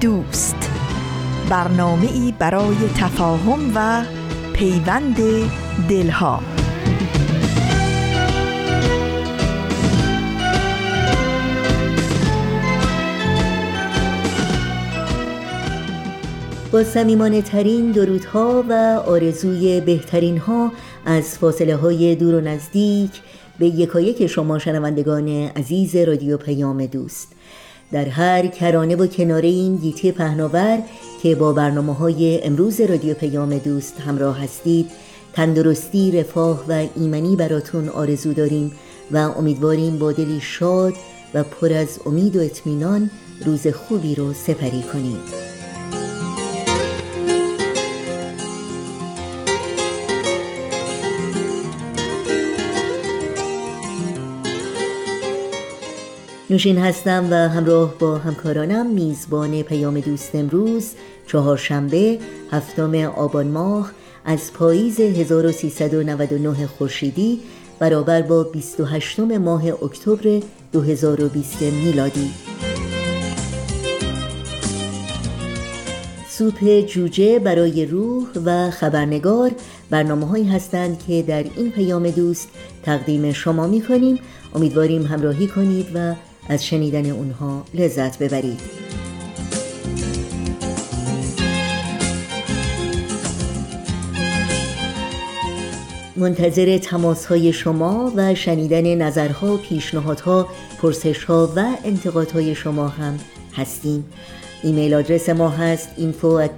دوست. برنامه ای برای تفاهم و پیوند دلها. با سمیمانه ترین درودها و آرزوی بهترین ها از فاصله های دور و نزدیک به یکایک شما شنوندگان عزیز رادیو پیام دوست. در هر کرانه و کناره این گیتی پهناور که با برنامه های امروز رادیو پیام دوست همراه هستید تندرستی، رفاه و ایمنی براتون آرزو داریم و امیدواریم با دلی شاد و پر از امید و اطمینان روز خوبی رو سپری کنید. نوشین هستم و همراه با همکارانم میزبان پیام دوست امروز چهارشنبه هفتم آبان ماه از پاییز 1399 خورشیدی برابر با 28 ماه اکتبر 2020 میلادی. سوپ جوجه برای روح و خبرنگار برنامه هایی هستند که در این پیام دوست تقدیم شما می کنیم امیدواریم همراهی کنید و از شنیدن اونها لذت ببرید. منتظر تماس های شما و شنیدن نظرها، پیشنهادها، پرسشها و انتقادهای شما هم هستیم. ایمیل آدرس ما هست info at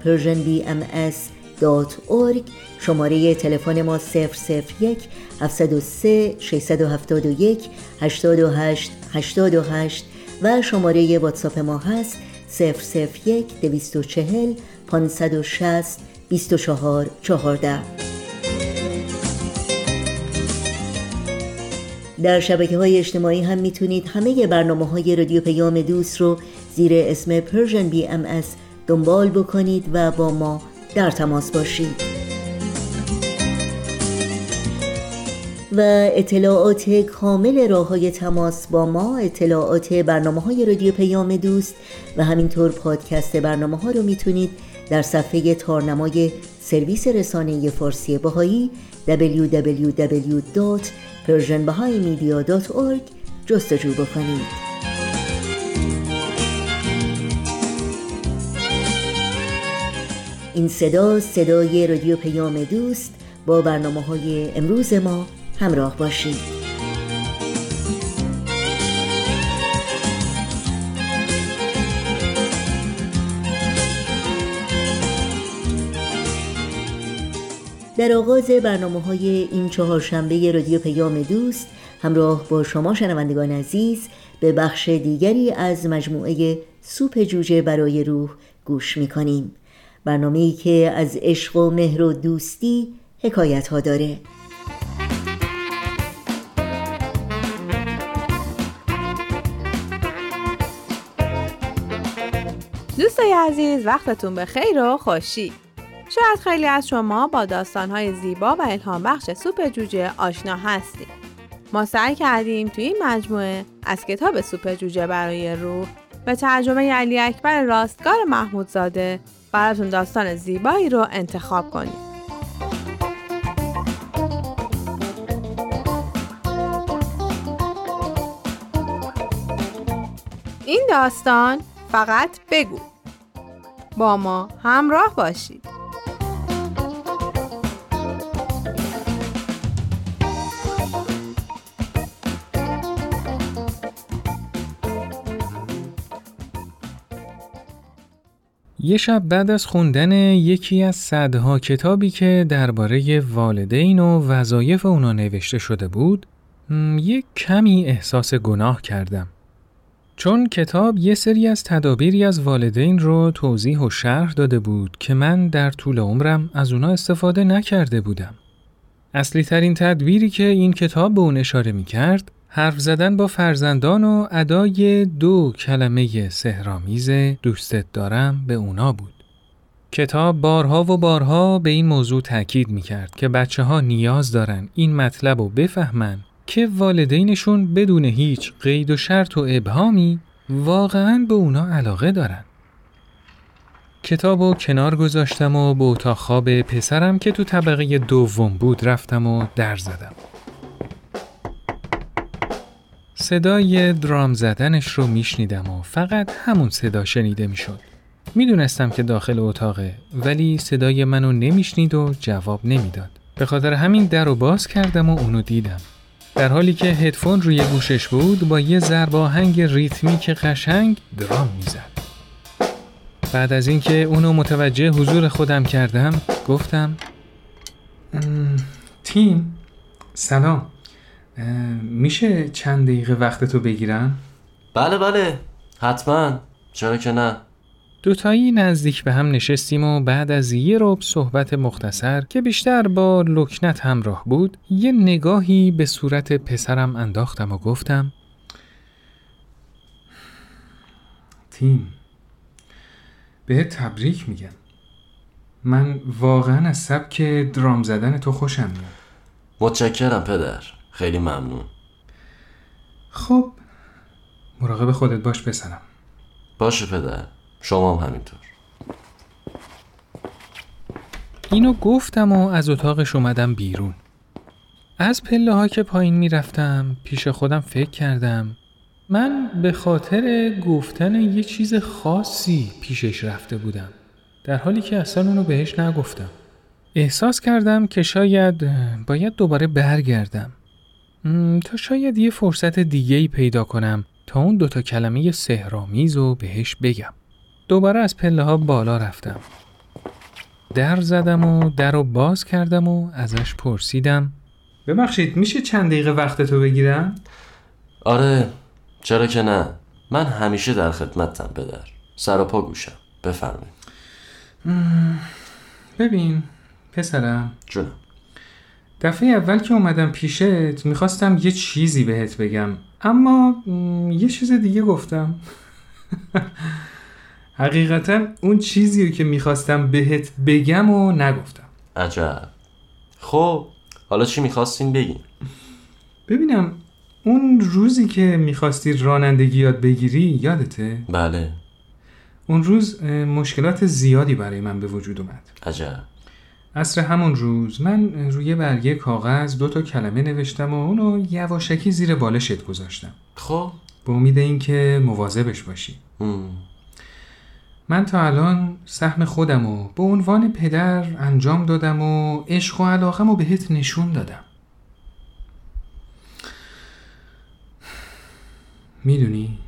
persianbms.org شماره تلفن ما 001 703 671 828 828 و شماره واتساپ ما هست 001 240 560 24 14 در شبکه های اجتماعی هم می‌تونید همه برنامه های رادیو پیام دوست رو زیر اسم بی ام دنبال بکنید و با ما در تماس باشید و اطلاعات کامل راه های تماس با ما اطلاعات برنامه های رادیو پیام دوست و همینطور پادکست برنامه ها رو می‌تونید در صفحه تارنمای سرویس رسانه فارسی باهایی www.persianbahaimedia.org جستجو بکنید. این صدا صدای رادیو پیام دوست. با برنامه های امروز ما همراه باشید. در آغاز برنامه های این چهارشنبه رادیو پیام دوست همراه با شما شنوندگان عزیز به بخش دیگری از مجموعه سوپ جوجه برای روح گوش می کنیم برنامه که از عشق و مهر و دوستی حکایت ها داره. دوستای عزیز وقتتون به خیر و خوشی. شاید خیلی از شما با داستانهای زیبا و الهام بخش سوپ جوجه آشنا هستید. ما سعی کردیم توی این مجموعه از کتاب سوپ جوجه برای روح به ترجمه علی اکبر راستگار محمودزاده براتون داستان زیبایی رو انتخاب کنیم. این داستان فقط بگو. با ما همراه باشید. یه شب بعد از خوندن یکی از صدها کتابی که درباره والدین و وظایف اونا نوشته شده بود، یک کمی احساس گناه کردم. چون کتاب یه سری از تدابیری از والدین رو توضیح و شرح داده بود که من در طول عمرم از اونا استفاده نکرده بودم. اصلی ترین تدبیری که این کتاب به اون اشاره می کرد حرف زدن با فرزندان و ادای دو کلمه سهرامیز دوستت دارم به اونا بود. کتاب بارها و بارها به این موضوع تاکید می کرد که بچه ها نیاز دارن این مطلب رو بفهمن که والدینشون بدون هیچ قید و شرط و ابهامی واقعا به اونا علاقه دارن. کتاب و کنار گذاشتم و به اتاق خواب پسرم که تو طبقه دوم بود رفتم و در زدم. صدای درام زدنش رو میشنیدم و فقط همون صدا شنیده می‌شد. می‌دونستم که داخل اتاقه ولی صدای منو نمیشنید و جواب نمی‌داد. به خاطر همین در رو باز کردم و اونو دیدم. در حالی که هدفون روی گوشش بود با یه ضرب آهنگ ریتمیک قشنگ درام می‌زد. بعد از اینکه اونو متوجه حضور خودم کردم گفتم تیم سلام میشه چند دقیقه وقتتو بگیرم؟ بله بله. حتما. چرا که نه؟ دوتایی نزدیک به هم نشستیم و بعد از یه رب صحبت مختصر که بیشتر با لکنت همراه بود یه نگاهی به صورت پسرم انداختم و گفتم تیم به تبریک میگم. من واقعا از سبک درام زدن تو خوشم میاد. متشکرم پدر. خیلی ممنون. خب مراقب خودت باش پسرم باشه پدر. شما هم همینطور. اینو گفتم و از اتاقش اومدم بیرون. از پله ها که پایین می‌رفتم پیش خودم فکر کردم من به خاطر گفتن یه چیز خاصی پیشش رفته بودم در حالی که اصلا اونو بهش نگفتم. احساس کردم که شاید باید دوباره برگردم. تا شاید یه فرصت دیگه ای پیدا کنم تا اون دوتا کلمه سهرامیز رو بهش بگم. دوباره از پله ها بالا رفتم. در زدم و در رو باز کردم و ازش پرسیدم ببخشید میشه چند دقیقه وقتتو بگیرم؟ آره چرا که نه. من همیشه در خدمتم پدر. سر و پا گوشم. بفرمایید. ببین پسرم. جونم. دفعه اول که اومدم پیشت می‌خواستم یه چیزی بهت بگم. اما یه چیز دیگه گفتم. حقیقتا اون چیزی رو که می‌خواستم بهت بگم و نگفتم. عجب. خب حالا چی می‌خواستین بگین؟ ببینم اون روزی که می‌خواستی رانندگی یاد بگیری یادته؟ بله. اون روز مشکلات زیادی برای من به وجود اومد. عجب. عصر همون روز من روی برگه کاغذ دو تا کلمه نوشتم و اونو یواشکی زیر بالشت گذاشتم. خب. به امید اینکه مواظبش باشی. هم. من تا الان سهم خودم و به عنوان پدر انجام دادم و عشق و علاقم رو بهت نشون دادم. می‌دونی؟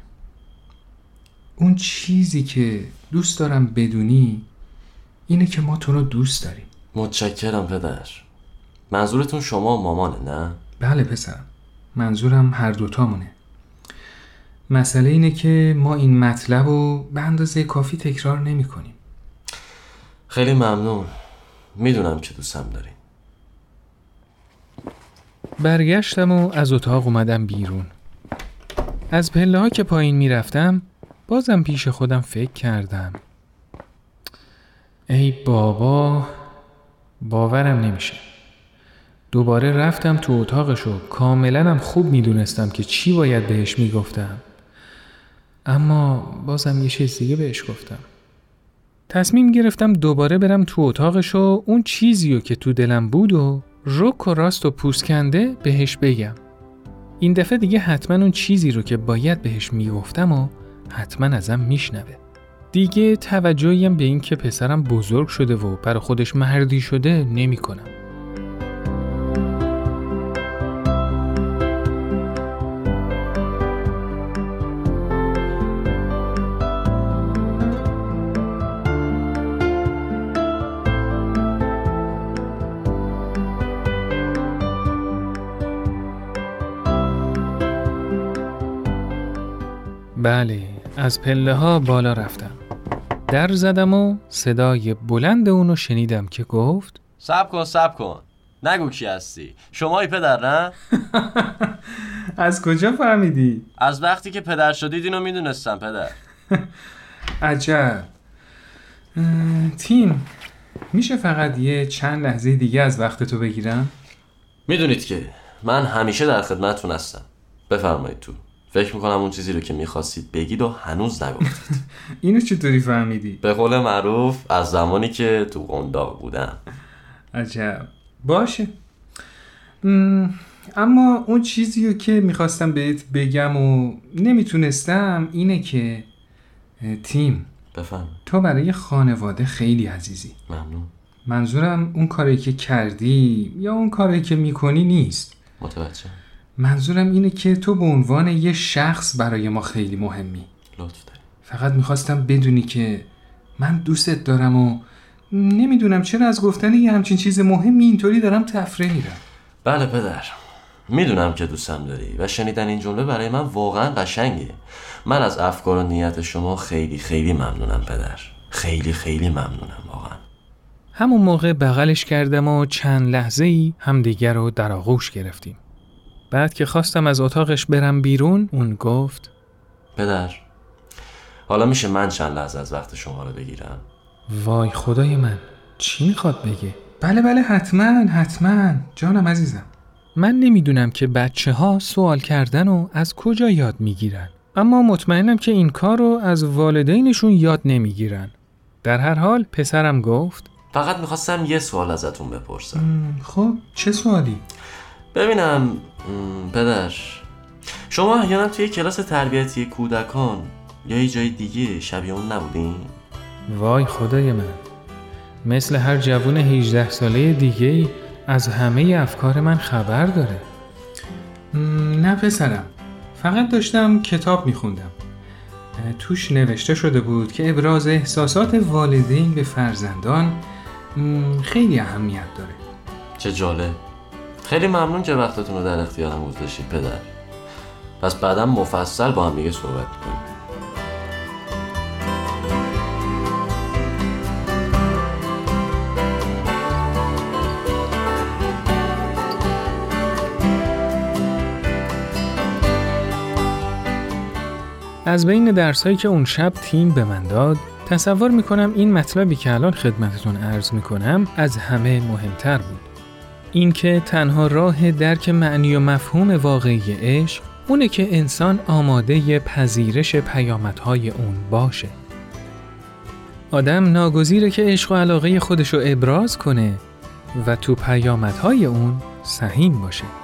اون چیزی که دوست دارم بدونی اینه که ما تو رو دوست داریم. متشکرم پدر. منظورتون شما و مامانه نه؟ بله پسرم منظورم هر دوتامونه. مسئله اینه که ما این مطلب رو به اندازه کافی تکرار نمی کنیم. خیلی ممنون. می‌دونم که دوستم دارین. برگشتم و از اتاق اومدم بیرون. از پله ها که پایین می‌رفتم بازم پیش خودم فکر کردم. ای بابا باورم نمیشه. دوباره رفتم تو اتاقش و کاملا هم خوب می‌دونستم که چی باید بهش می‌گفتم. اما بازم یه چیز دیگه بهش گفتم. تصمیم گرفتم دوباره برم تو اتاقش و اون چیزی رو که تو دلم بود و رک و راست و پوسکنده بهش بگم. این دفعه دیگه حتما اون چیزی رو که باید بهش می‌گفتم و حتما ازم میشنوه. دیگه توجهیم به اینکه پسرم بزرگ شده و برای خودش مردی شده نمی‌کنم. بله از پله ها بالا رفتم در زدم و صدای بلند اونو شنیدم که گفت سب کن سب کن نگو کی هستی شمایی پدر نه؟ از کجا فهمیدی؟ از وقتی که پدر شدید اینو می‌دونستم پدر عجب تیم میشه فقط یه چند لحظه دیگه از وقت تو بگیرم؟ می‌دونید که من همیشه در خدمتتون هستم بفرمایید تو فکر می‌کنم اون چیزی رو که می‌خواستید بگید و هنوز نگفتید. اینو چطوری فهمیدی؟ به قول معروف از زمانی که تو قنداق بودم. عجب. باشه. اما اون چیزی رو که می‌خواستم بهت بگم و نمی‌تونستم اینه که تیم. بفهم. تو برای خانواده خیلی عزیزی. ممنون. منظورم اون کاری که کردی یا اون کاری که می‌کنی نیست. متوجه منظورم اینه که تو به عنوان یه شخص برای ما خیلی مهمی. لطف داری. فقط می‌خواستم بدونی که من دوستت دارم و نمی‌دونم چرا از گفتن یه همچین چیز مهمی اینطوری دارم تفره میرم. بله پدر. می‌دونم که دوستم داری و شنیدن این جمله برای من واقعا قشنگه. من از افکار و نیت شما خیلی خیلی ممنونم پدر. خیلی خیلی ممنونم واقعا. همون موقع بغلش کردم و چند لحظه ای همدیگر رو در آغوش گرفتیم. بعد که خواستم از اتاقش برم بیرون اون گفت پدر حالا میشه من چند لحظه از وقت شما رو بگیرم؟ وای خدای من چی می‌خواد بگه؟ بله بله حتما حتما. جانم عزیزم من نمی‌دونم که بچه ها سوال کردن و از کجا یاد می‌گیرن. اما مطمئنم که این کار رو از والدینشون یاد نمی‌گیرن. در هر حال پسرم گفت فقط می‌خواستم یه سوال ازتون بپرسم. خب چه سوالی؟ ببینم پدر. شما احیانا توی کلاس تربیتی کودکان یا یه جای دیگه شبیه اون نبودین؟ وای خدای من. مثل هر جوون 18 ساله دیگه از همه افکار من خبر داره. نه پسرم. فقط داشتم کتاب میخوندم. توش نوشته شده بود که ابراز احساسات والدین به فرزندان خیلی اهمیت داره. چه جالب. خیلی ممنون که وقتتون رو در اختیارم گذاشتید پدر. پس بعدا مفصل با هم دیگه صحبت کنیم از بین درسهایی که اون شب تیم به من داد تصور می‌کنم این مطلبی که الان خدمتتون عرض می‌کنم از همه مهمتر بود. اینکه تنها راه درک معنی و مفهوم واقعی عشق اونه که انسان آماده پذیرش پیامدهای اون باشه. آدم ناگزیره که عشق و علاقه خودشو ابراز کنه و تو پیامدهای اون سهیم باشه.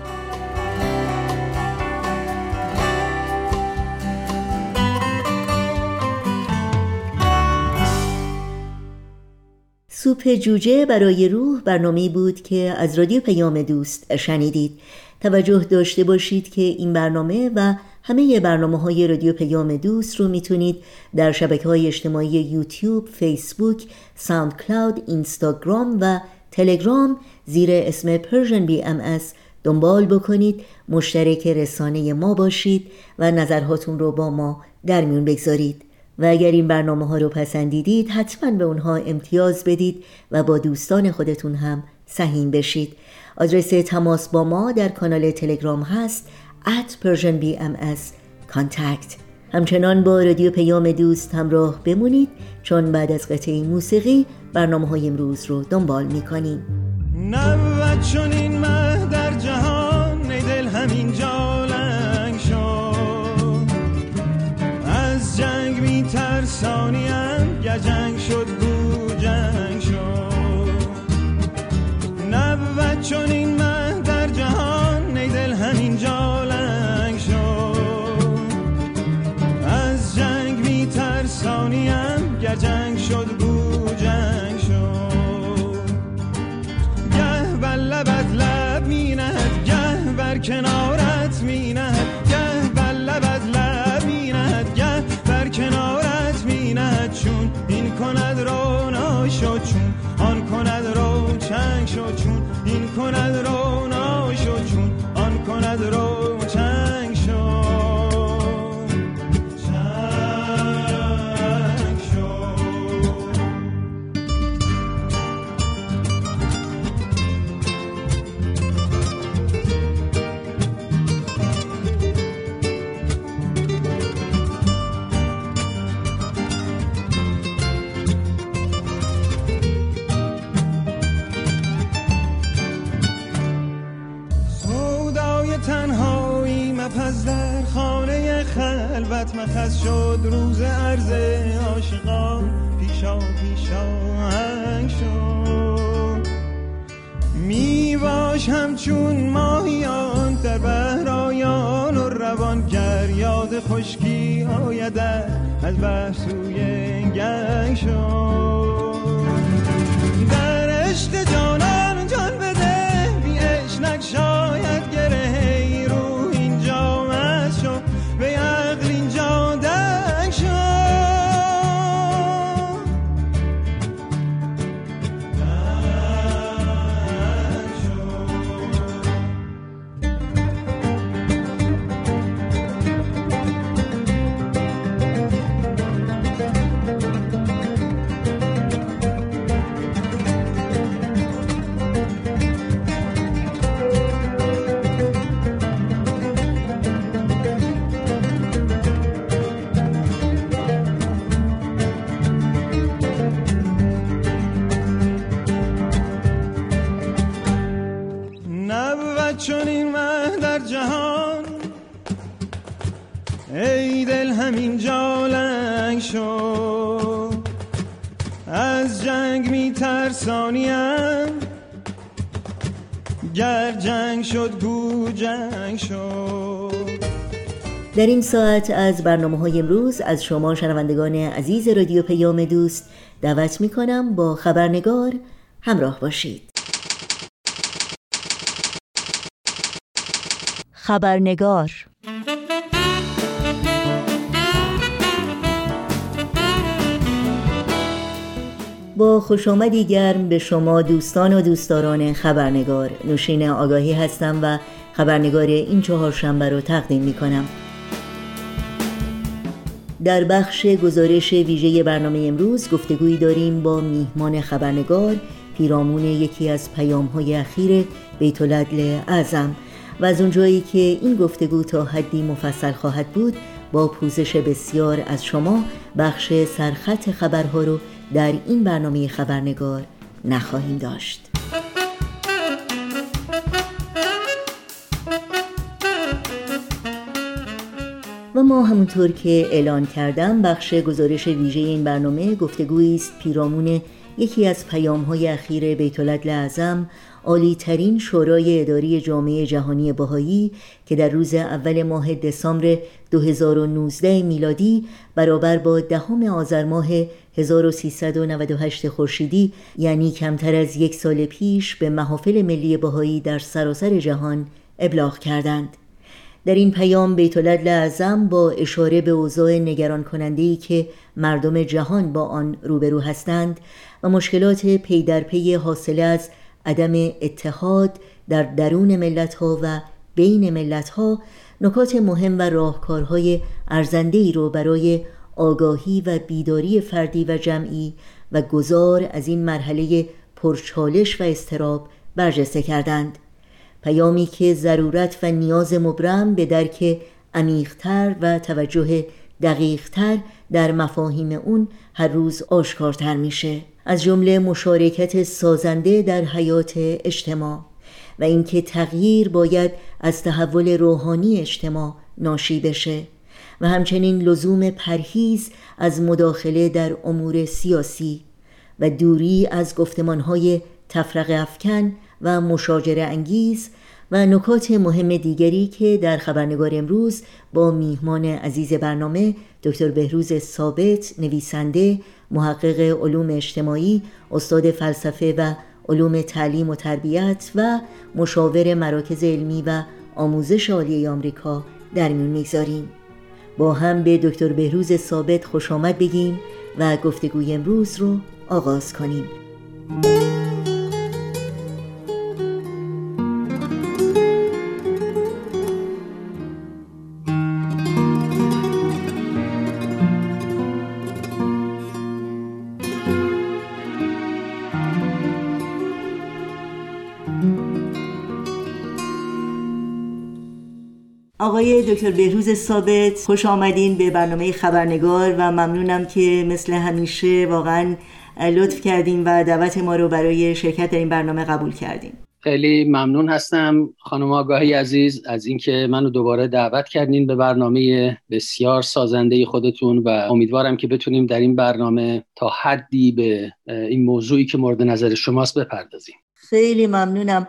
سوپ جوجه برای روح برنامه بود که از رادیو پیام دوست شنیدید. توجه داشته باشید که این برنامه و همه برنامه های رادیو پیام دوست رو می‌تونید در شبکه های اجتماعی یوتیوب، فیسبوک، ساوند کلاود، اینستاگرام و تلگرام. زیر اسم پیام دوست دنبال بکنید. مشترک رسانه ما باشید و نظرهاتون رو با ما در میون بگذارید. و اگر این برنامه ها رو پسندیدید حتما به اونها امتیاز بدید و با دوستان خودتون هم سهیم بشید. آدرس تماس با ما در کانال تلگرام هست at Persian BMS contact. همچنان با رادیو پیام دوست همراه بمونید چون بعد از قطعه موسیقی برنامه های امروز رو دنبال می‌کنیم. نبود چون این مه در جهان دل همین ترسانیم گجنگ شد گو جنگ شد. نبود چون این در این ساعت از برنامه های امروز از شما شنوندگان عزیز رادیو پیام دوست دعوت می کنم با خبرنگار همراه باشید. خبرنگار با خوش آمدی گرم به شما دوستان و دوستداران خبرنگار. نوشین آگاهی هستم و خبرنگار این چهارشنبه رو تقدیم می کنم در بخش گزارش ویژه برنامه امروز گفتگویی داریم با میهمان خبرنگار پیرامون یکی از پیام های اخیر بیت اعظم. و از اونجایی که این گفتگو تا حدی مفصل خواهد بود با پوزش بسیار از شما بخش سرخط خبرها رو در این برنامه خبرنگار نخواهیم داشت. و ما همونطور که اعلان کردم بخش گزارش ویژه این برنامه گفتگویی است پیرامون یکی از پیام های اخیر بیت اعظم عالی ترین شورای اداری جامعه جهانی بهایی که در روز اول ماه دسامبر 2019 میلادی برابر با دهم آذر ماه 1398 خورشیدی یعنی کمتر از یک سال پیش به محافل ملی بهایی در سراسر جهان ابلاغ کردند. در این پیام بیت اعظم با اشاره به اوضاع نگران کننده که مردم جهان با آن روبرو هستند و مشکلات پی در پی حاصله از عدم اتحاد در درون ملت ها و بین ملت ها نکات مهم و راهکارهای ارزنده رو برای آگاهی و بیداری فردی و جمعی و گذار از این مرحله پرچالش و استراب برجسته کردند. پیامی که ضرورت و نیاز مبرم به درک عمیقتر و توجه دقیقتر در مفاهیم اون هر روز آشکارتر میشه. از جمله مشارکت سازنده در حیات اجتماع و اینکه تغییر باید از تحول روحانی اجتماع ناشی بشه و همچنین لزوم پرهیز از مداخله در امور سیاسی و دوری از گفتمانهای تفرق افکن و مشاجره انگیز و نکات مهم دیگری که در خبرنگار امروز با میهمان عزیز برنامه دکتر بهروز ثابت نویسنده محقق علوم اجتماعی استاد فلسفه و علوم تعلیم و تربیت و مشاور مراکز علمی و آموزش عالی آمریکا در میون می‌گذاریم. با هم به دکتر بهروز ثابت خوش آمد بگیم و گفتگوی امروز رو آغاز کنیم. آقای دکتر بهروز ثابت. خوش آمدین به برنامه خبرنگار و ممنونم که مثل همیشه واقعا لطف کردیم و دعوت ما رو برای شرکت در این برنامه قبول کردیم خیلی ممنون هستم خانم آگاهی عزیز از اینکه منو دوباره دعوت کردین به برنامه بسیار سازنده خودتون و امیدوارم که بتونیم در این برنامه تا حدی به این موضوعی که مورد نظر شماست بپردازیم. خیلی ممنونم.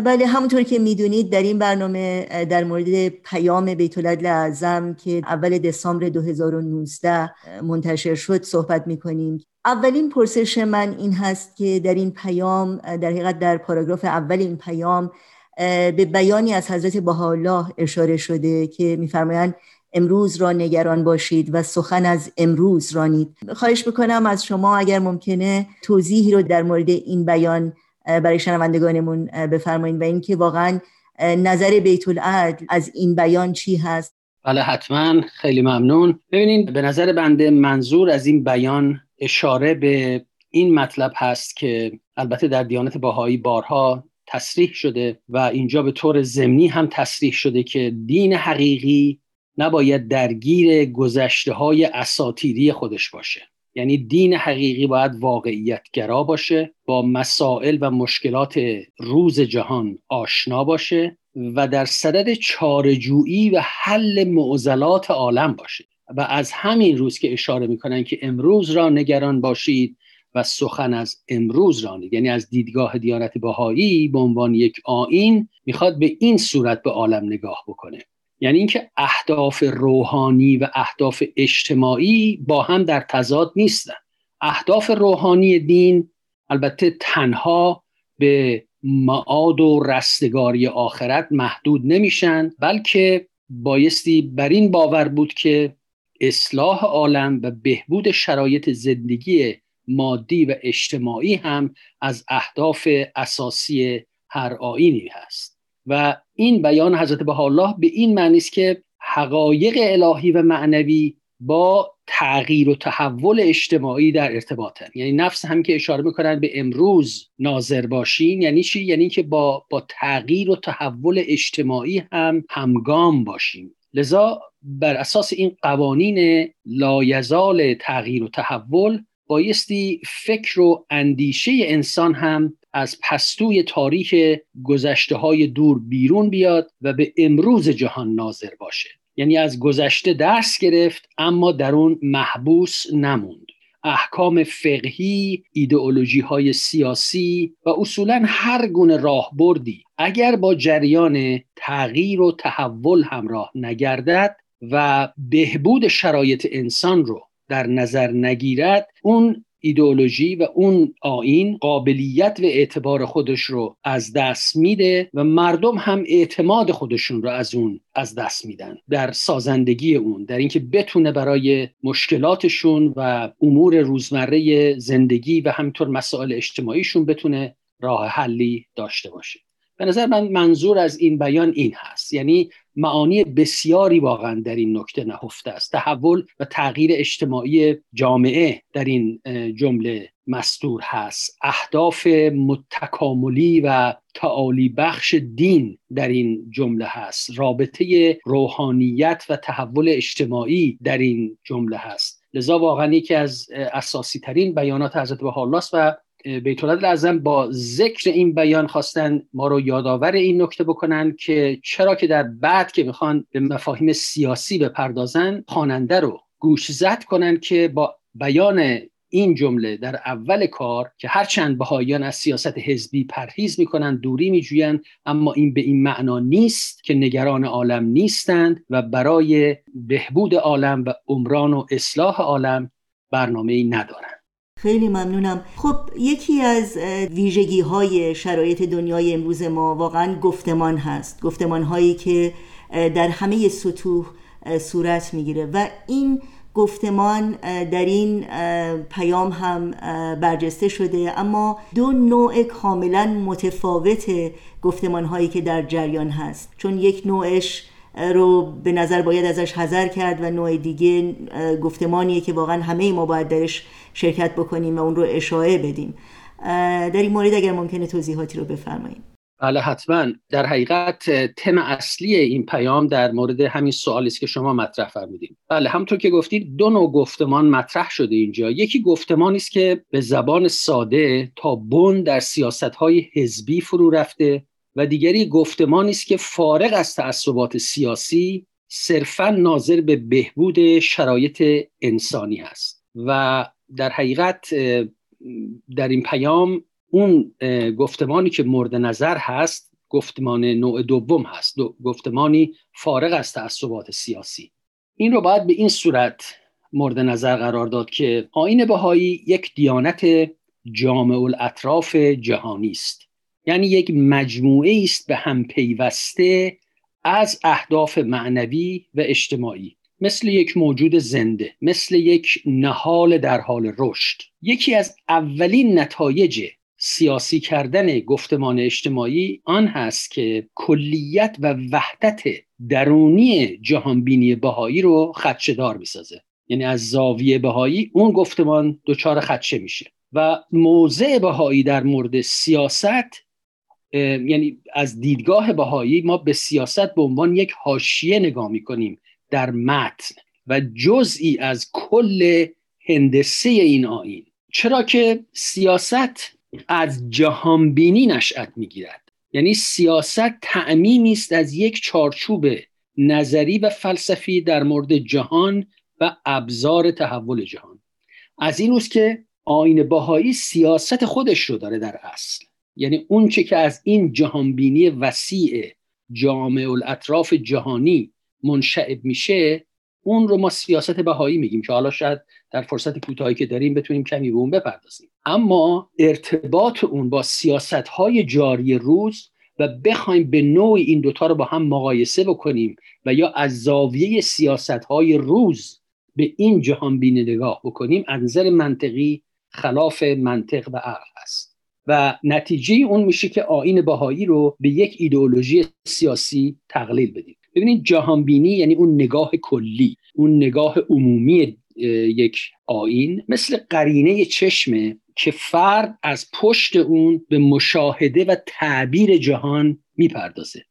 بله همونطور که می‌دونید در این برنامه در مورد پیام بیت اعظم که اول دسامبر 2019 منتشر شد صحبت می‌کنیم. اولین پرسش من این هست که در این پیام در حقیقت در پاراگراف اول این پیام به بیانی از حضرت بهاءالله اشاره شده که میفرمایند امروز را نگران باشید و سخن از امروز رانید. خواهش بکنم از شما اگر ممکنه توضیحی رو در مورد این بیان برای شنوندگانمون بفرمایید و اینکه واقعا نظر بیت العدل از این بیان چی هست؟ بله حتما. خیلی ممنون. ببینید به نظر بنده منظور از این بیان اشاره به این مطلب هست که البته در دیانت باهایی بارها تصریح شده و اینجا به طور ضمنی هم تصریح شده که دین حقیقی نباید درگیر گذشته های اساتیری خودش باشه. یعنی دین حقیقی باید واقعیت گرا باشه با مسائل و مشکلات روز جهان آشنا باشه و در صدد چارجویی و حل معضلات عالم باشه. و از همین روز که اشاره می‌کنن که امروز را نگران باشید و سخن از امروز را یعنی از دیدگاه دیانت بهایی به عنوان یک آین می‌خواد به این صورت به عالم نگاه بکنه. یعنی اینکه اهداف روحانی و اهداف اجتماعی با هم در تضاد نیستن. اهداف روحانی دین البته تنها به معاد و رستگاری آخرت محدود نمیشن بلکه بایستی بر این باور بود که اصلاح عالم و بهبود شرایط زندگی مادی و اجتماعی هم از اهداف اساسی هر آینی هست. و این بیان حضرت الله به این معنی است که حقایق الهی و معنوی با تغییر و تحول اجتماعی در ارتباطن. یعنی نفس هم که اشاره می‌کنن به امروز ناظر باشین یعنی چی؟ یعنی که با با تغییر و تحول اجتماعی هم همگام باشیم لذا بر اساس این قوانین لایزال تغییر و تحول بایستی فکر و اندیشه انسان هم از پستوی تاریخ گذشته های دور بیرون بیاد و به امروز جهان ناظر باشه. یعنی از گذشته درس گرفت اما در اون محبوس نموند. احکام فقهی، ایدئولوژی های سیاسی و اصولا هر گونه راهبردی اگر با جریان تغییر و تحول همراه نگردد و بهبود شرایط انسان رو در نظر نگیرد اون ایدئولوژی و اون آین قابلیت و اعتبار خودش رو از دست میده و مردم هم اعتماد خودشون رو از اون از دست میدن در سازندگی اون در اینکه بتونه برای مشکلاتشون و امور روزمره زندگی و همینطور مسائل اجتماعیشون بتونه راه حلی داشته باشه. به نظر من منظور از این بیان این هست. یعنی معانی بسیاری واقعا در این نکته نهفته است. تحول و تغییر اجتماعی جامعه در این جمله مستور هست. اهداف متکاملی و تعالی بخش دین در این جمله هست. رابطه روحانیت و تحول اجتماعی در این جمله هست. لذا واقعا یکی از اساسی ترین بیانات حضرت بها و بیت اعظم با ذکر این بیان خواستن ما رو یادآور این نکته بکنن که چرا که در بعد که می‌خوان به مفاهیم سیاسی بپردازن خواننده رو گوش زد کنن که با بیان این جمله در اول کار که هرچند بهاییان از سیاست حزبی پرهیز می‌کنن دوری میجویند اما این به این معنا نیست که نگران عالم نیستند و برای بهبود عالم و عمران و اصلاح عالم برنامه ای ندارند. خیلی ممنونم. خب یکی از ویژگی های شرایط دنیای امروز ما واقعا گفتمان هست. گفتمان هایی که در همه سطوح صورت می‌گیره و این گفتمان در این پیام هم برجسته شده. اما دو نوع کاملا متفاوت گفتمان هایی که در جریان هست. چون یک نوعش رو به نظر باید ازش حذر کرد و نوع دیگه گفتمانیه که واقعا همه ما باید درش شرکت بکنیم و اون رو اشاعه بدیم. در این مورد اگر ممکنه توضیحاتی رو بفرمایید. بله حتما. در حقیقت تم اصلی این پیام در مورد همین سوالی است که شما مطرح فرمودید بله همطور که گفتید دو نوع گفتمان مطرح شده اینجا. یکی گفتمانی است که به زبان ساده تا بن در سیاست های حزبی فرو رفته و دیگری گفتمانی است که فارغ از تعصبات سیاسی صرفا ناظر به بهبود شرایط انسانی است. و در حقیقت در این پیام اون گفتمانی که مورد نظر هست گفتمان نوع دوم هست گفتمانی فارغ از تعصبات سیاسی. این رو باید به این صورت مورد نظر قرار داد که آین بهایی یک دیانت جامع الاطراف جهانی است. یعنی یک مجموعه است به هم پیوسته از اهداف معنوی و اجتماعی. مثل یک موجود زنده مثل یک نهال در حال رشد. یکی از اولین نتایج سیاسی کردن گفتمان اجتماعی آن هست که کلیت و وحدت درونی جهانبینی بهایی رو خدشدار می‌سازه. یعنی از زاویه بهایی اون گفتمان دچار خدشه میشه. و موضع بهایی در مورد سیاست یعنی از دیدگاه بهایی ما به سیاست به عنوان یک حاشیه نگاه می‌کنیم در متن و جزئی از کل هندسه این آین چرا که سیاست از جهانبینی نشأت می‌گیرد. یعنی سیاست تعمیمی است از یک چارچوب نظری و فلسفی در مورد جهان و ابزار تحول جهان. از این روز که آین باهایی سیاست خودش رو داره در اصل. یعنی اون چه که از این جهانبینی وسیع جامع الاطراف جهانی منشعب میشه اون رو ما سیاست بهایی میگیم که حالا شاید در فرصت کوتاهی که داریم بتونیم کمی به اون بپردازیم. اما ارتباط اون با سیاست های جاری روز و بخوایم به نوع این دوتا رو با هم مقایسه بکنیم و یا از زاویه سیاست های روز به این جهان بینی نگاه بکنیم از نظر منطقی خلاف منطق و عقل است. و نتیجه اون میشه که آین باهایی رو به یک ایدئولوژی سیاسی تقلیل بدیم ببینید جهانبینی یعنی اون نگاه کلی اون نگاه عمومی یک آین مثل قرینه چشمه که فرد از پشت اون به مشاهده و تعبیر جهان می‌پردازه.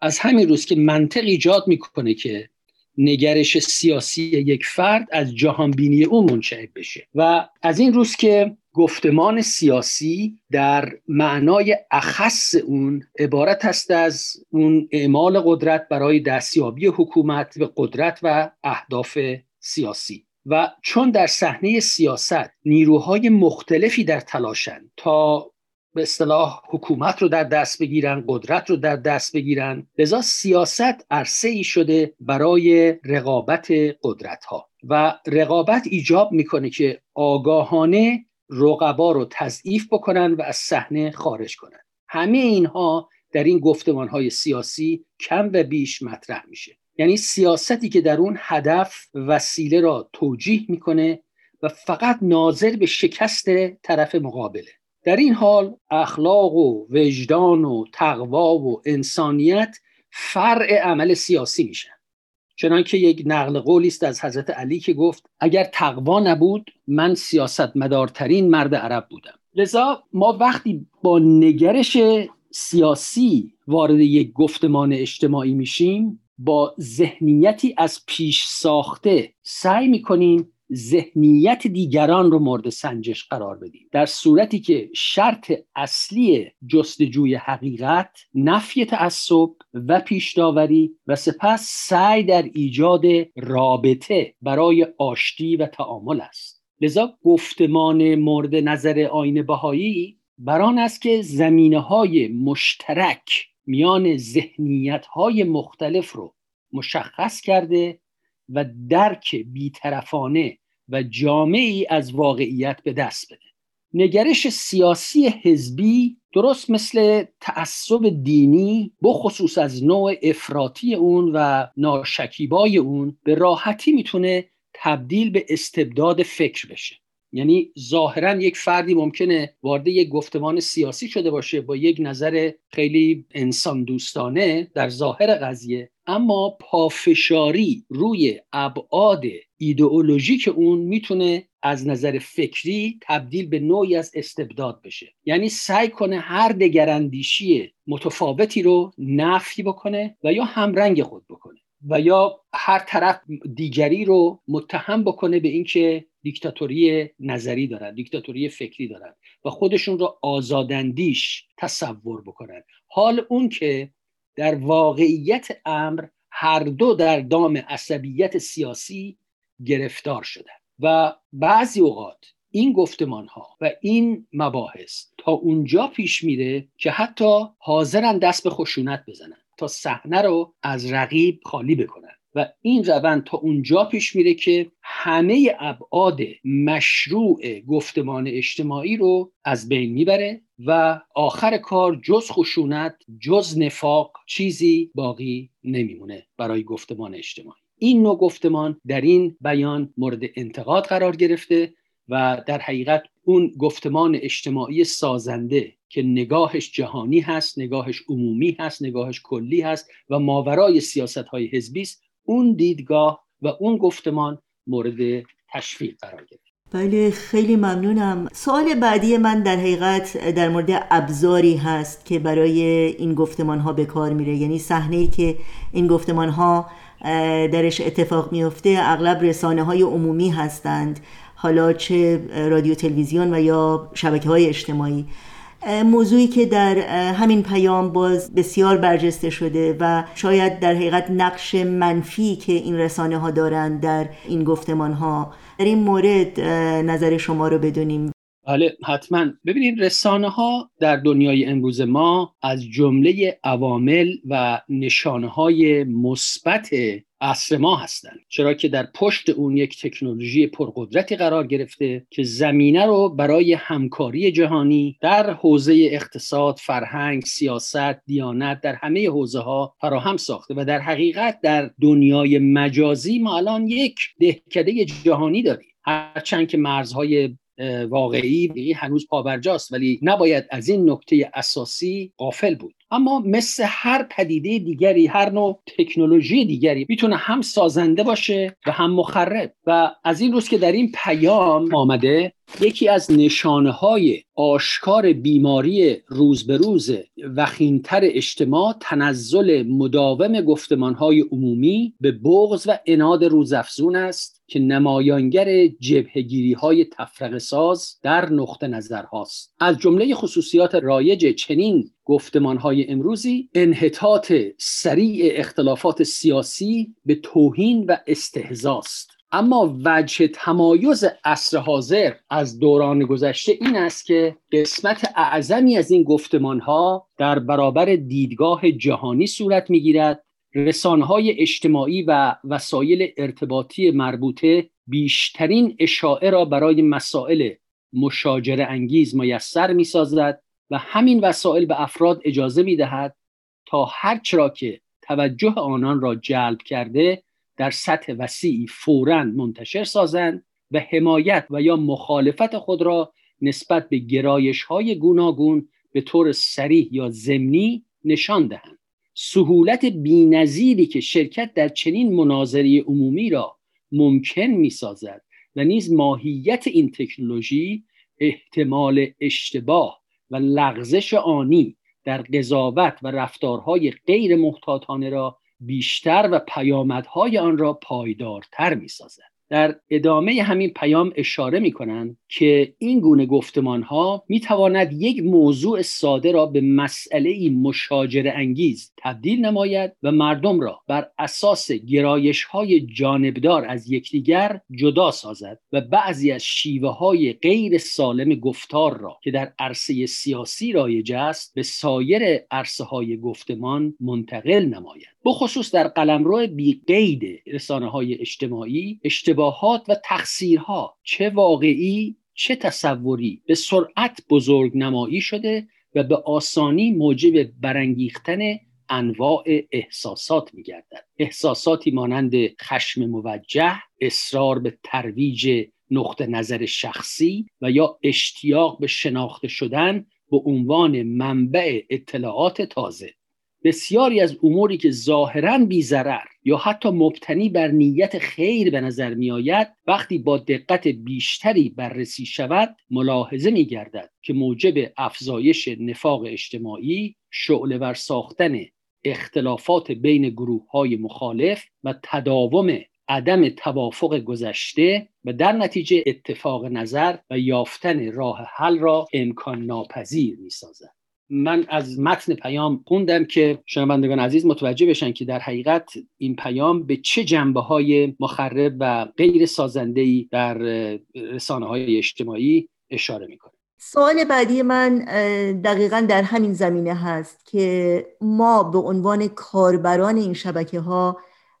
از همین روز که منطق ایجاد می‌کنه که نگرش سیاسی یک فرد از جهانبینی او منشعب بشه. و از این روز که گفتمان سیاسی در معنای اخص اون عبارت است از اون اعمال قدرت برای دستیابی حکومت به قدرت و اهداف سیاسی. و چون در صحنه سیاست نیروهای مختلفی در تلاشن تا به اصطلاح حکومت رو در دست بگیرن قدرت رو در دست بگیرن لذا سیاست عرصه ای شده برای رقابت قدرت ها و رقابت ایجاب می‌کنه که آگاهانه رقبا رو تضعیف بکنن و از صحنه خارج کنن. همه اینها در این گفتمان های سیاسی کم و بیش مطرح میشه. یعنی سیاستی که در اون هدف وسیله را توجیه می‌کنه و فقط ناظر به شکست طرف مقابله. در این حال اخلاق و وجدان و تقوا و انسانیت فرع عمل سیاسی میشن. چنانکه یک نقل قولی است از حضرت علی که گفت اگر تقوا نبود من سیاست مدارترین مرد عرب بودم. لذا ما وقتی با نگرش سیاسی وارد یک گفتمان اجتماعی میشیم با ذهنیتی از پیش ساخته سعی می‌کنیم ذهنیت دیگران رو مورد سنجش قرار بدیم. در صورتی که شرط اصلی جستجوی حقیقت نفی تعصب و پیشداوری و سپس سعی در ایجاد رابطه برای آشتی و تعامل است. لذا گفتمان مورد نظر آین بهایی بران است که زمینه های مشترک میان ذهنیت های مختلف رو مشخص کرده و درک بیطرفانه و جامعی از واقعیت به دست بده. نگرش سیاسی حزبی درست مثل تعصب دینی بخصوص از نوع افراطی اون و ناشکیبای اون به راحتی می‌تونه تبدیل به استبداد فکر بشه. یعنی ظاهرا یک فردی ممکنه وارد یک گفتمان سیاسی شده باشه با یک نظر خیلی انسان دوستانه در ظاهر قضیه اما پافشاری روی ابعاد ایدئولوژیک اون می‌تونه از نظر فکری تبدیل به نوعی از استبداد بشه. یعنی سعی کنه هر دگراندیشی متفاوتی رو نفی بکنه و یا همرنگ خود بکنه و یا هر طرف دیگری رو متهم بکنه به اینکه دیکتاتوری نظری دارن دیکتاتوری فکری دارن و خودشون رو آزاداندیش تصور بکنن. حال اون که در واقعیت امر هر دو در دام عصبیت سیاسی گرفتار شدن. و بعضی اوقات این گفتمان ها و این مباحث تا اونجا پیش میره که حتی حاضرن دست به خشونت بزنن تا صحنه رو از رقیب خالی بکنن. و این روند تا اونجا پیش میره که همه ابعاد مشروع گفتمان اجتماعی رو از بین می‌بره و آخر کار جز خشونت جز نفاق چیزی باقی نمیمونه برای گفتمان اجتماعی. این نوع گفتمان در این بیان مورد انتقاد قرار گرفته و در حقیقت اون گفتمان اجتماعی سازنده که نگاهش جهانی هست نگاهش عمومی هست نگاهش کلی هست و ماورای سیاست های حزبی است اون دیدگاه و اون گفتمان مورد تشویق قرار گرفت. بله خیلی ممنونم. سوال بعدی من در حقیقت در مورد ابزاری هست که برای این گفتمان ها به کار میره. یعنی صحنه ای که این گفتمان ها درش اتفاق میفته اغلب رسانه های عمومی هستند. حالا چه رادیو تلویزیون و یا شبکه های اجتماعی. موضوعی که در همین پیام باز بسیار برجسته شده و شاید در حقیقت نقش منفی که این رسانه ها دارند در این گفتمان ها در این مورد نظر شما رو بدونیم. بله حتما. ببینید رسانه ها در دنیای امروز ما از جمله عوامل و نشانه های مثبت عصر ما هستند. چرا که در پشت اون یک تکنولوژی پرقدرتی قرار گرفته که زمینه رو برای همکاری جهانی در حوزه اقتصاد، فرهنگ، سیاست، دیانت در همه حوزه ها فراهم ساخته و در حقیقت در دنیای مجازی ما الان یک دهکده جهانی داریم. هرچند که مرزهای واقعی هنوز پابرجاست ولی نباید از این نکته اساسی غافل بود. اما مثل هر پدیده دیگری هر نوع تکنولوژی دیگری می‌تونه هم سازنده باشه و هم مخرب. و از این روز که در این پیام آمده یکی از نشانه های آشکار بیماری روز به روز وخیمتر اجتماع تنزل مداوم گفتمان های عمومی به بغض و اناد روزافزون است. که نمایانگر جبهگیری های تفرق ساز در نقطه نظر هاست. از جمله خصوصیات رایج چنین گفتمان های امروزی انحطاط سریع اختلافات سیاسی به توهین و استهزاست اما وجه تمایز عصر حاضر از دوران گذشته این است که قسمت اعظمی از این گفتمان ها در برابر دیدگاه جهانی صورت می‌گیرد های اجتماعی و وسایل ارتباطی مربوطه بیشترین اشاعه را برای مسائل مشاجره انگیز میسر می سازد و همین وسایل به افراد اجازه می دهد تا هرچرا که توجه آنان را جلب کرده در سطح وسیعی فورا منتشر سازند و حمایت و یا مخالفت خود را نسبت به گرایش های گوناگون به طور سریح یا ضمنی نشان دهند. سهولت بینظیری که شرکت در چنین مناظری عمومی را ممکن می سازد و نیز ماهیت این تکنولوژی احتمال اشتباه و لغزش آنی در قضاوت و رفتارهای غیر محتاطانه را بیشتر و پیامدهای آن را پایدارتر می سازد. در ادامه همین پیام اشاره می کنند که این گونه گفتمان ها می تواند یک موضوع ساده را به مسئله مشاجره انگیز تبدیل نماید و مردم را بر اساس گرایش های جانبدار از یکدیگر جدا سازد و بعضی از شیوه های غیر سالم گفتار را که در عرصه سیاسی رایج است به سایر عرصه های گفتمان منتقل نماید. بخصوص در قلمرو بی قید رسانه های اجتماعی اشتباهات و تقصیرها چه واقعی چه تصوری به سرعت بزرگ نمایی شده و به آسانی موجب برانگیختن انواع احساسات میگردد. احساساتی مانند خشم موجه اصرار به ترویج نقطه نظر شخصی و یا اشتیاق به شناخته شدن به عنوان منبع اطلاعات تازه. بسیاری از اموری که ظاهرا بیزرر یا حتی مبتنی بر نیت خیر به نظر می آید وقتی با دقت بیشتری بررسی شود ملاحظه می گردد که موجب افزایش نفاق اجتماعی شعله ور ساختن اختلافات بین گروه های مخالف و تداوم عدم توافق گذشته و در نتیجه اتفاق نظر و یافتن راه حل را امکان ناپذیر می سازد. من از متن پیام خوندم که شنوندگان عزیز متوجه بشن که در حقیقت این پیام به چه جنبه های مخرب و غیر سازنده ای در رسانه های اجتماعی اشاره می‌کنه. سوال بعدی من دقیقا در همین زمینه هست که ما به عنوان کاربران این شبکه ها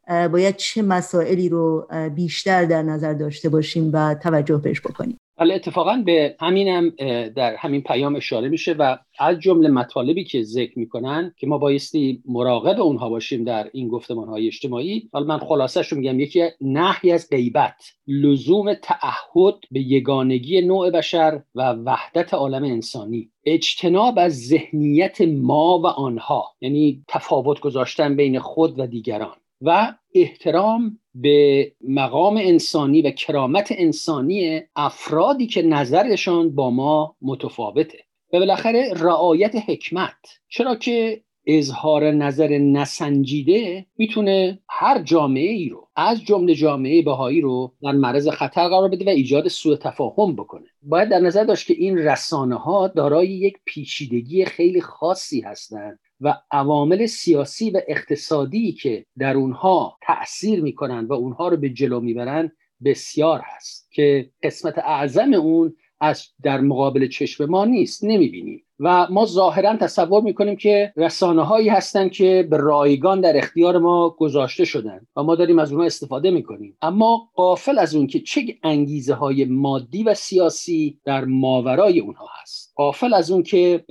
باید چه مسائلی رو بیشتر در نظر داشته باشیم و توجه بهش بکنیم. ولی اتفاقا به همینم در همین پیام اشاره میشه و از جمله مطالبی که ذکر می‌کنن که ما بایستی مراقب اونها باشیم در این گفتمان های اجتماعی. حالا من خلاصش رو میگم یکی نحی از غیبت لزوم تعهد به یگانگی نوع بشر و وحدت عالم انسانی. اجتناب از ذهنیت ما و آنها یعنی تفاوت گذاشتن بین خود و دیگران. و احترام به مقام انسانی و کرامت انسانی افرادی که نظرشان با ما متفاوته. و بالاخره رعایت حکمت. چرا که اظهار نظر نسنجیده می‌تونه هر جامعه ای رو از جمله جامعه بهایی رو در معرض خطر قرار بده و ایجاد سوء تفاهم بکنه. باید در نظر داشت که این رسانه ها دارای یک پیچیدگی خیلی خاصی هستند و عوامل سیاسی و اقتصادی که در اونها تأثیر می‌کنن و اونها رو به جلو می‌برن بسیار هست که قسمت اعظم اون از در مقابل چشم ما نیست نمی‌بینیم. و ما ظاهرا تصور می‌کنیم که رسانه هایی هستند که به رایگان در اختیار ما گذاشته شدن و ما داریم از اونها استفاده می‌کنیم. اما قافل از اون که چه انگیزه های مادی و سیاسی در ماورای اونها هست. قافل از اون که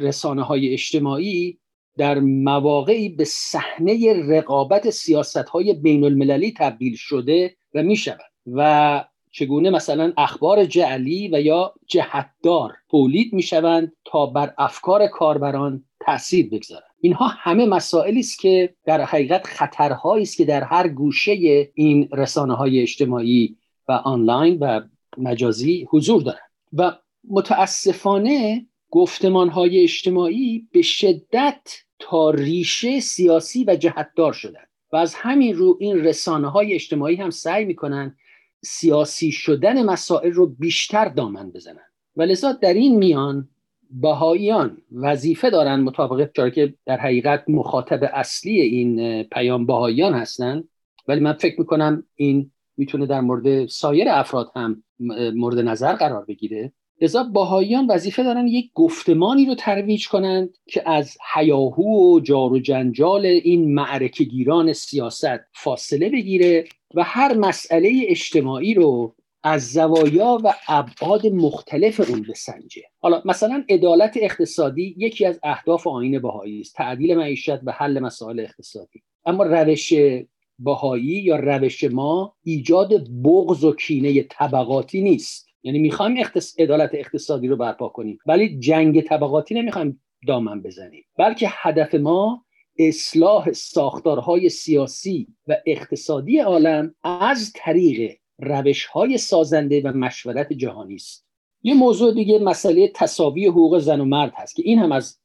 رسانه های اجتماعی در مواقعی به صحنه رقابت سیاست های بین المللی تبدیل شده و می شود و چگونه مثلا اخبار جعلی و یا جهتدار تولید می شوند تا بر افکار کاربران تاثیر بگذارند. اینها همه مسائلی است که در حقیقت خطرهایی است که در هر گوشه این رسانه های اجتماعی و آنلاین و مجازی حضور دارند. و متاسفانه گفتمان های اجتماعی به شدت تا ریشه سیاسی و جهتدار شدن. و از همین رو این رسانه های اجتماعی هم سعی می‌کنن سیاسی شدن مسائل رو بیشتر دامن بزنن. و لذا در این میان بهاییان وظیفه دارن مطابق چرا که در حقیقت مخاطب اصلی این پیام بهاییان هستند ولی من فکر می‌کنم این می‌تونه در مورد سایر افراد هم مورد نظر قرار بگیره. لذا باهاییان وظیفه دارن یک گفتمانی رو ترویج کنند که از حیاهو و جار و جنجال این معرکه گیران سیاست فاصله بگیره و هر مسئله اجتماعی رو از زوایا و ابعاد مختلف اون بسنجه. حالا مثلا عدالت اقتصادی یکی از اهداف آین بهایی است تعدیل معیشت و حل مسائل اقتصادی. اما روش بهایی یا روش ما ایجاد بغض و کینه طبقاتی نیست. یعنی می‌خوایم اختص... عدالت اقتصادی رو برپا کنیم ولی جنگ طبقاتی نمی‌خوایم دامن بزنیم. بلکه هدف ما اصلاح ساختارهای سیاسی و اقتصادی عالم از طریق روش های سازنده و مشورت جهانی است. یه موضوع دیگه مسئله تصاوی حقوق زن و مرد هست که این هم از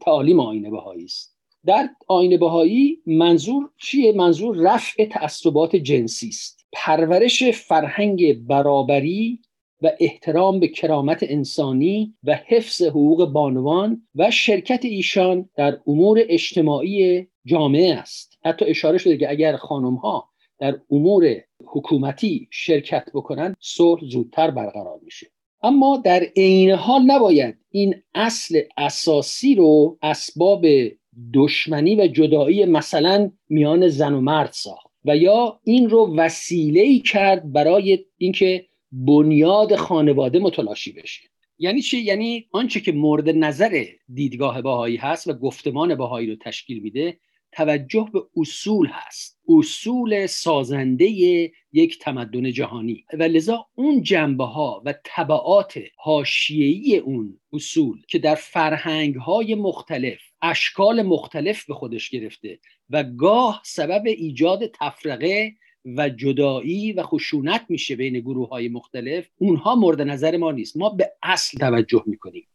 تعالیم آینه بهایی است. در آینه بهایی منظور چیه؟ منظور رفع تعصبات جنسی است. پرورش فرهنگ برابری و احترام به کرامت انسانی و حفظ حقوق بانوان و شرکت ایشان در امور اجتماعی جامعه است. حتی اشاره شده که اگر خانم ها در امور حکومتی شرکت بکنند صلح زودتر برقرار میشه. اما در عین حال نباید این اصل اساسی رو اسباب دشمنی و جدایی مثلا میان زن و مرد ساخت و یا این رو وسیله کرد برای اینکه بنیاد خانواده متلاشی بشه. یعنی چی؟ یعنی آنچه که مورد نظر دیدگاه باهایی هست و گفتمان باهایی رو تشکیل میده توجه به اصول هست. اصول سازنده یک تمدن جهانی. و لذا اون جنبه ها و طبعات حاشیه‌ای اون اصول که در فرهنگ های مختلف اشکال مختلف به خودش گرفته و گاه سبب ایجاد تفرقه و جدایی و خشونت میشه بین گروه های مختلف اونها مورد نظر ما نیست. ما به اصل توجه می‌کنیم.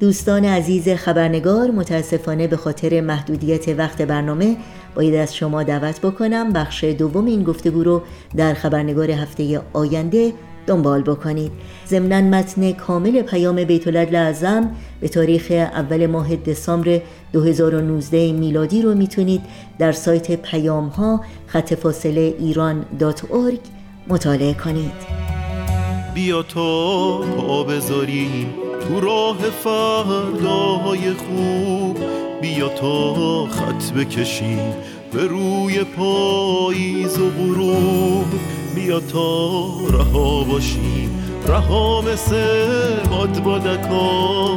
دوستان عزیز خبرنگار متاسفانه به خاطر محدودیت وقت برنامه باید از شما دعوت بکنم بخش دوم این گفتگو رو در خبرنگار هفته آینده دنبال بکنید. ضمنا متن کامل پیام بیت اعظم به تاریخ اول ماه دسامبر 2019 میلادی رو می‌تونید در سایت پیام ها خط فاصله ایران مطالعه کنید. بیا تا پا بذاریم تو راه فرداهای خوب. بیا تا خط بکشیم به روی پاییز و غروب. بیا تا رها باشیم. رها مثل باد بادکا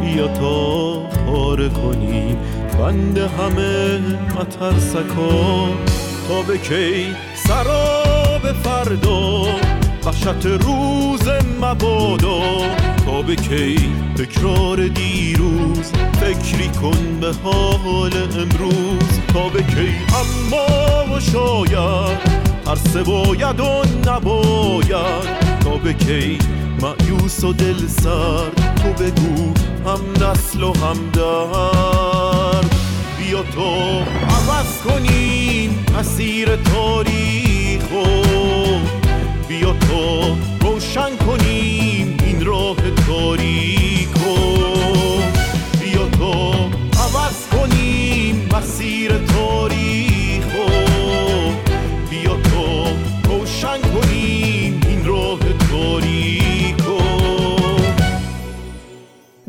بیا تا پاره کنیم. بند همه مترسکا تا به کی سراب فردا. وحشت روز مبادا. تا به کی تکرار دیروز. فکری کن به حال امروز. تا به کی اما و شاید هر باید و نباید. تا به کی معیوس و دل سرد تو بگو هم نسل و هم درد. بیا تو عوض کنیم مسیر تاریخ بیا تو روشن کنیم این راه تاریکو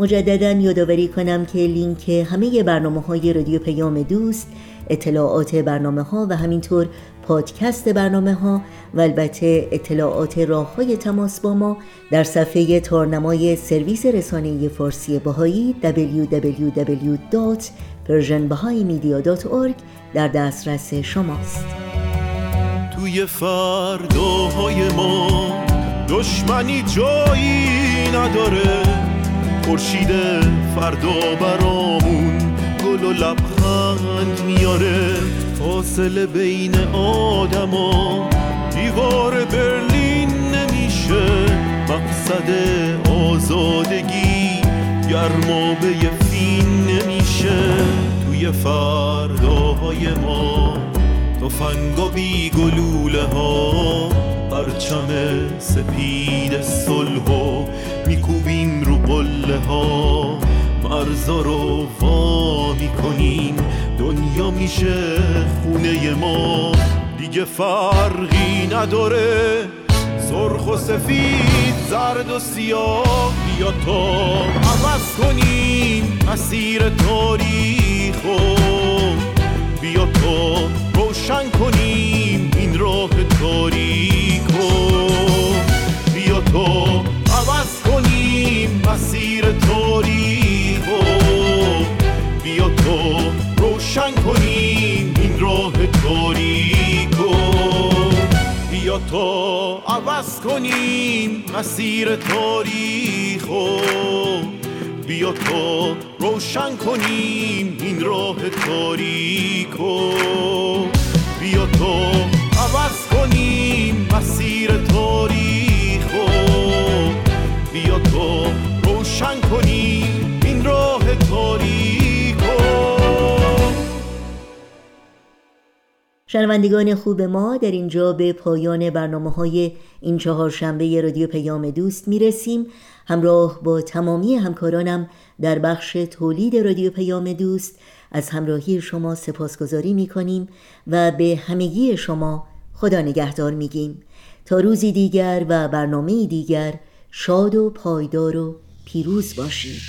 مجددا یادآوری کنم که لینک همه برنامه های رادیو پیام دوست اطلاعات برنامه ها و همینطور پادکست برنامه ها و البته اطلاعات راه های تماس با ما در صفحه تارنمای سرویس رسانه فارسی باهایی www.persianbahaimedia.org در دسترس شماست. توی فرداهای ما دشمنی جایی نداره. خورشید فردا برامون گل و لبخند میاره. فاصله بین آدما دیوار برلین نمیشه. مقصد آزادگی گرمابه فین نمیشه. توی فرداهای ما تفنگ و گلوله ها پرچم سپید صلح و میکوبیم رو قله ها مرزا رو وا می‌کنیم. دنیا میشه خونه ما. دیگه فرقی نداره. سرخ و سفید زرد و سیاه. بیا تا عوض کنیم مسیر تاریخ بیا تا روشن کنیم این راه تاریک مسیر تاریخ بیا تا روشن کنیم این راه تاریکو بیا تا عوض کنیم مسیر تاریخو بیا تا روشن کنیم این راه تاریکو بیا تا عوض کنیم مسیر تاریخو بیا تا روشن کنیم این راه تاریکو شنوندگان خوب ما در اینجا به پایان برنامه های این چهار شنبه رادیو پیام دوست می‌رسیم. همراه با تمامی همکارانم در بخش تولید رادیو پیام دوست از همراهی شما سپاسگزاری می‌کنیم و به همگی شما خدا نگهدار میگیم. تا روزی دیگر و برنامه دیگر شاد و پایدار و پیروز باشید.